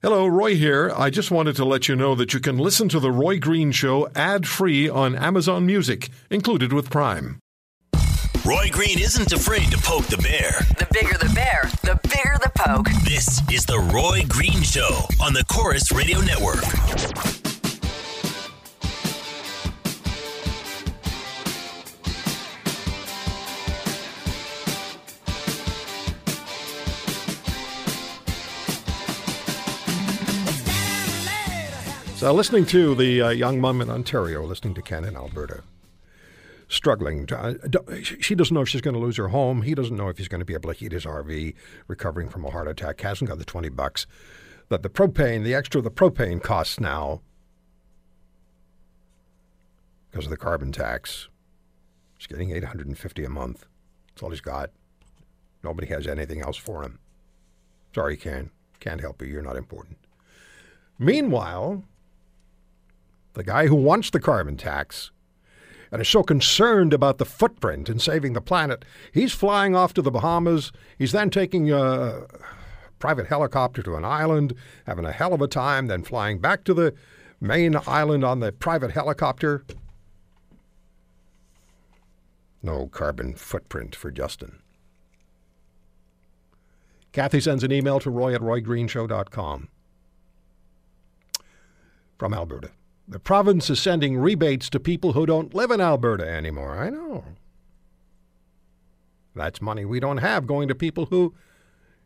Hello, Roy here. I just wanted to let you know that you can listen to The Roy Green Show ad free on Amazon Music, included with Prime. Roy Green isn't afraid to poke the bear. The bigger the bear, the bigger the poke. This is The Roy Green Show on the Corus Radio Network. So, listening to the uh, young mom in Ontario, listening to Ken in Alberta, struggling. To, uh, she doesn't know if she's going to lose her home. He doesn't know if he's going to be able to heat his RV, recovering from a heart attack. Hasn't got the 20 bucks. That the propane, the extra the propane costs now because of the carbon tax. He's getting 850 a month. That's all he's got. Nobody has anything else for him. Sorry, Ken. Can't help you. You're not important. Meanwhile, the guy who wants the carbon tax and is so concerned about the footprint and saving the planet, he's flying off to the Bahamas. He's then taking a private helicopter to an island, having a hell of a time, then flying back to the main island on the private helicopter. No carbon footprint for Justin. Kathy sends an email to roy at roygreenshow.com from Alberta. The province is sending rebates to people who don't live in Alberta anymore. I know. That's money we don't have going to people who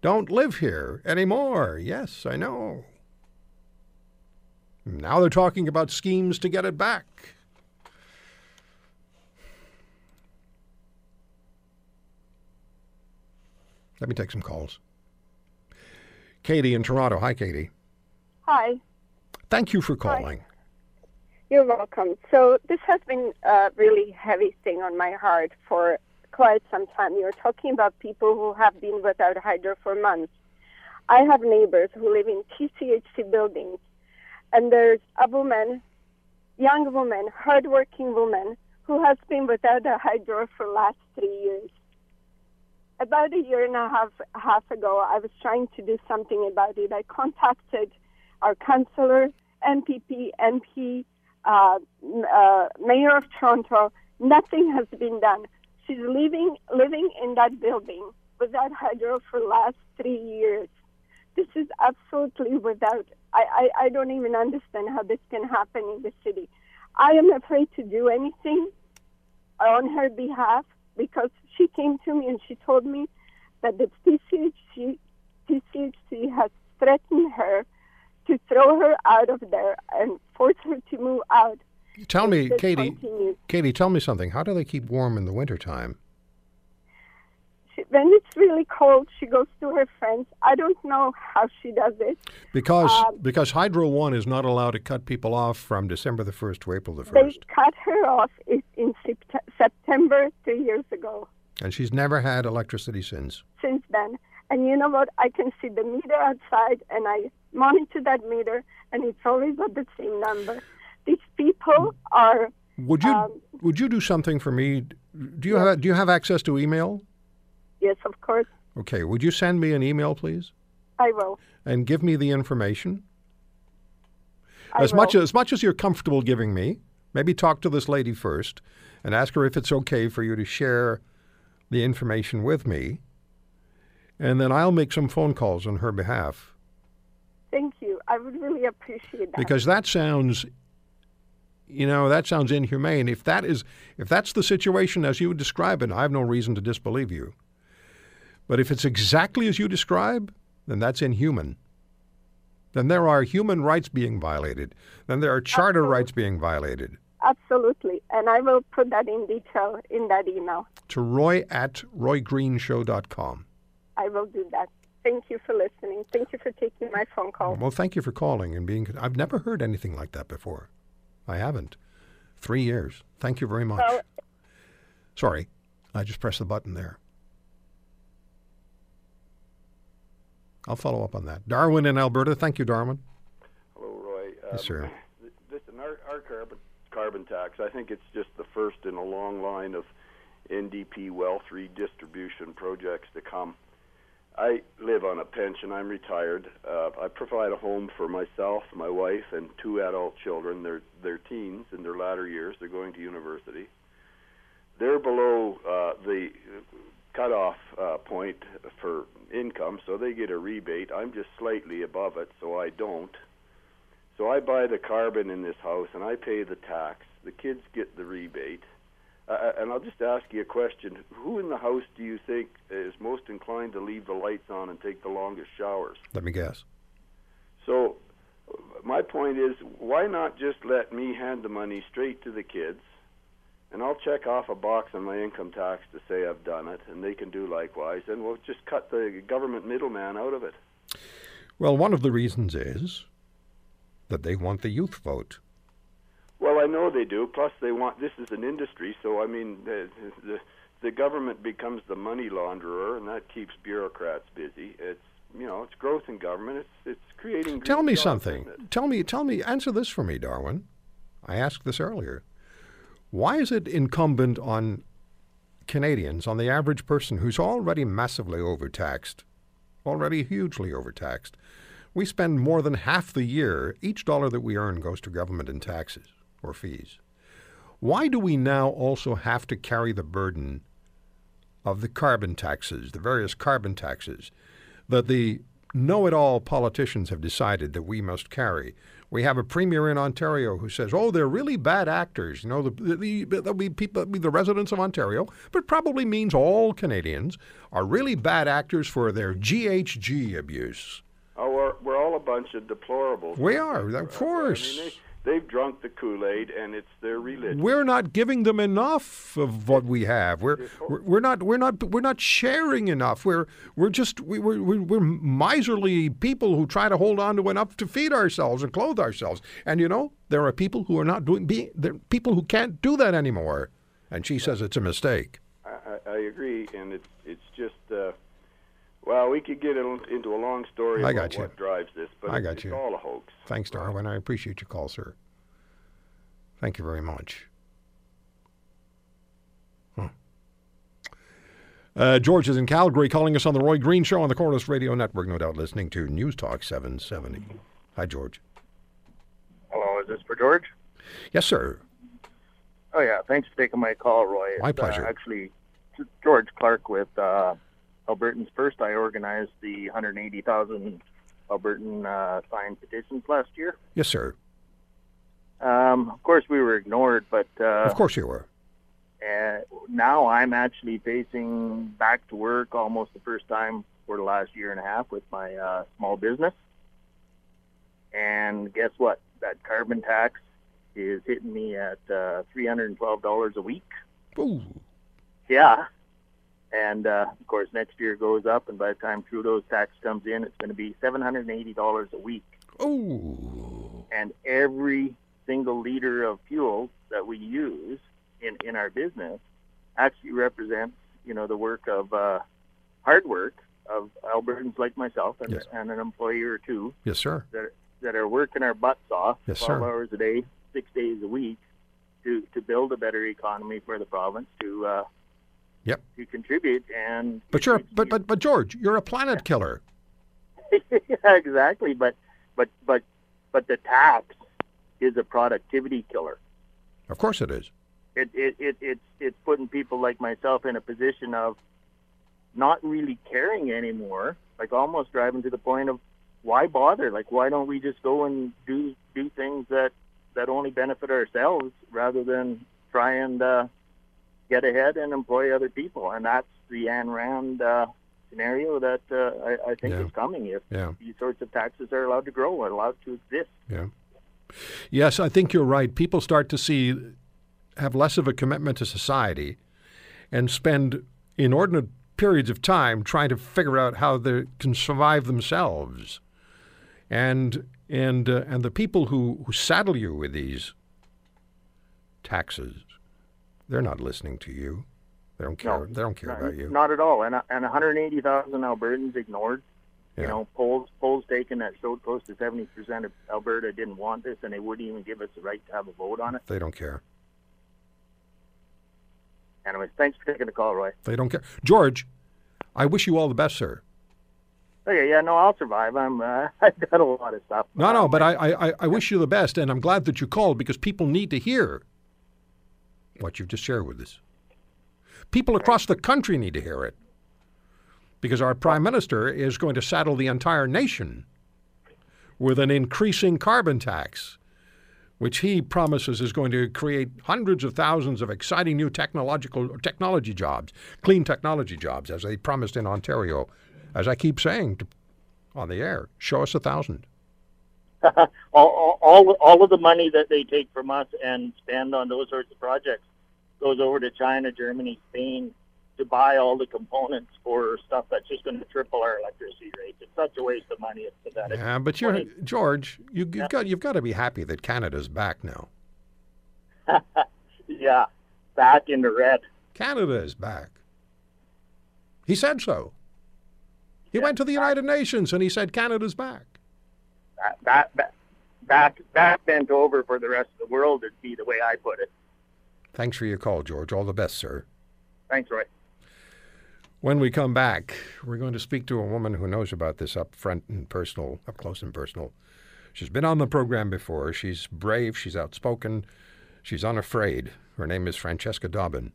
don't live here anymore. Yes, I know. Now they're talking about schemes to get it back. Let me take some calls. Katie in Toronto. Hi, Katie. Hi, Thank you for calling. You're welcome. So this has been a really heavy thing on my heart for quite some time. You're talking about people who have been without hydro for months. I have neighbors who live in TCHC buildings, and there's a woman, young woman, hardworking woman, who has been without a hydro for last three years. About a year and a half, half ago, I was trying to do something about it. I contacted our councillor, MPP, MP, uh, uh, mayor of Toronto. Nothing has been done. She's living living in that building without hydro for the last three years. This is absolutely without. I, I, I don't even understand how this can happen in the city. I am afraid to do anything on her behalf because she came to me and she told me that the TCHC has threatened her to throw her out of there and force her to move out. Tell me, Katie. continues. Katie, tell me something. How do they keep warm in the wintertime? When it's really cold, she goes to her friends. I don't know how she does it. Because Um, because Hydro One is not allowed to cut people off from December the first to April the first. They cut her off in September three years ago. and she's never had electricity since. Since then, and you know what? I can see the meter outside, and I monitor that meter, and it's always at the same number. These people are Would you Um, would you do something for me? Do you have do you have access to email? yes, of course, Okay, would you send me an email, please, I will. and give me the information I as much as much as you're comfortable giving me. Maybe talk to this lady first, and ask her if it's okay for you to share the information with me, and then I'll make some phone calls on her behalf. Thank you. I would really appreciate that. because that sounds you know that sounds inhumane if that is if that's the situation as you would describe it i have no reason to disbelieve you but if it's exactly as you describe then that's inhuman then there are human rights being violated then there are charter rights being violated Absolutely. And I will put that in detail in that email. to roy at roygreenshow.com I will do that. Thank you for listening. Thank you for taking my phone call. well thank you for calling and being i've never heard anything like that before i haven't three years thank you very much Well- sorry i just pressed the button there i'll follow up on that darwin in alberta thank you darwin Hello, Roy. Yes, Um, sir. th- Listen, our, our carbon carbon tax. I think it's just the first in a long line of NDP wealth redistribution projects to come. I live on a pension. I'm retired. Uh, I provide a home for myself, my wife, and two adult children. They're they're teens in their latter years. They're going to university. They're below uh, the cutoff uh, point for income, so they get a rebate. I'm just slightly above it, so I don't. So I buy the carbon in this house, and I pay the tax. The kids get the rebate. Uh, and I'll just ask you a question. Who in the house do you think is most inclined to leave the lights on and take the longest showers? Let me guess. So, my point is, why not just let me hand the money straight to the kids, and I'll check off a box on my income tax to say I've done it, and they can do likewise, and we'll just cut the government middleman out of it. Well, one of the reasons is that they want the youth vote. I know they do. Plus, they want this is an industry, so I mean, the, the the government becomes the money launderer, and that keeps bureaucrats busy. It's you know, it's growth in government. It's it's creating. Tell me jobs, something. Tell me. Tell me. Answer this for me, Darwin. I asked this earlier. Why is it incumbent on Canadians, on the average person who's already massively overtaxed, already hugely overtaxed? We spend more than half the year. Each dollar that we earn goes to government in taxes or fees. Why do we now also have to carry the burden of the carbon taxes, the various carbon taxes, that the know it all politicians have decided that we must carry? We have a premier in Ontario who says, "Oh, they're really bad actors." You know, the, the, the, we people, the residents of Ontario, but probably means all Canadians are really bad actors for their GHG abuse. Oh, we're, we're all a bunch of deplorables. We are, of course. I mean, they've drunk the Kool Aid, and it's their religion. We're not giving them enough of what we have. We're we're, not we're not we're not sharing enough. We're we're just we, we're, we're we're miserly people who try to hold on to enough to feed ourselves and clothe ourselves. And you know there are people who are not doing being there are people who can't do that anymore. And she says it's a mistake. I, I, agree, and it's well, we could get into a long story I about got you. what drives this, but I it's, got it's you. all a hoax. Thanks, Darwin. I appreciate your call, sir. Thank you very much. Huh. Uh, George is in Calgary calling us on the Roy Green Show on the Corus Radio Network, no doubt listening to News Talk 770. Hi, George. Hello, is this for George? Yes, sir. Oh yeah, thanks for taking my call, Roy. My It's, pleasure. Uh, actually, George Clark with uh, Albertans First. I organized the 180,000 Albertan uh, signed petitions last year. Yes, sir. Um, of course, we were ignored, but uh, of course you were. uh, now I'm actually facing back to work almost the first time for the last year and a half with my uh, small business. And guess what? That carbon tax is hitting me at uh, $312 a week. Ooh. Yeah. And uh, of course, next year goes up, and by the time Trudeau's tax comes in, it's going to be $780 a week. Ooh. And every single liter of fuel that we use in, in our business actually represents, you know, the work of uh, hard work of Albertans like myself and, Yes. and an employee or two Yes, sir. that that are working our butts off Yes, 12 sir. hours a day, six days a week to, to build a better economy for the province to uh, Yep. to contribute and But you're but but but George, you're a planet killer. yeah, exactly but but but but the tax is a productivity killer Of course it is. it, it, it it's it's putting people like myself in a position of not really caring anymore like almost driving to the point of why bother like why don't we just go and do do things that that only benefit ourselves rather than try and uh, get ahead and employ other people and that's the Ayn Rand uh, scenario that uh, I, I think Yeah. is coming if Yeah. these sorts of taxes are allowed to grow are allowed to exist Yeah. Yes, I think you're right. People start to see have less of a commitment to society and spend inordinate periods of time trying to figure out how they can survive themselves. And and uh, and the people who, who saddle you with these taxes, they're not listening to you. They don't care. No, they don't care not, about you. Not at all. And and 180,000 Albertans ignored. Yeah. You know, polls polls taken that showed close to 70 percent of Alberta didn't want this, and they wouldn't even give us the right to have a vote on it. They don't care. Anyways, thanks for taking the call, Roy. They don't care. George, I wish you all the best, sir. Okay, yeah, no, I'll survive. I'm uh, I've got a lot of stuff. No, no, but I, I- I wish you the best, and I'm glad that you called because people need to hear what you've just shared with us. People across the country need to hear it because our prime minister is going to saddle the entire nation with an increasing carbon tax, which he promises is going to create hundreds of thousands of exciting new technological technology jobs, clean technology jobs, as they promised in Ontario. As I keep saying to, on the air, show us a thousand. all, all, all all of the money that they take from us and spend on those sorts of projects goes over to China, Germany, Spain to buy all the components for stuff that's just going to triple our electricity rates. It's such a waste of money. It's pathetic. Yeah, but you're George. You, you've Yeah. got you've got to be happy that Canada's back now. Yeah, back in the red. Canada is back. He said so. He went to the United Nations and he said Canada's back. That, that, that back back bent over for the rest of the world would be the way I put it. Thanks for your call, George. All the best, sir. Thanks, Roy. When we come back, we're going to speak to a woman who knows about this up front and personal, up close and personal. She's been on the program before. She's brave. She's outspoken. She's unafraid. Her name is Francesca Dobbyn.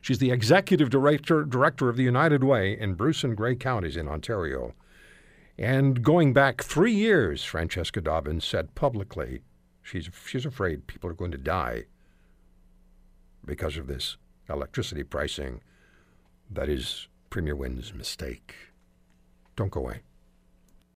She's the executive director director of the United Way in Bruce and Grey counties in Ontario. And going back three years, Francesca Dobbyn said publicly, she's she's afraid people are going to die because of this electricity pricing that is Premier Wynne's mistake. Don't go away.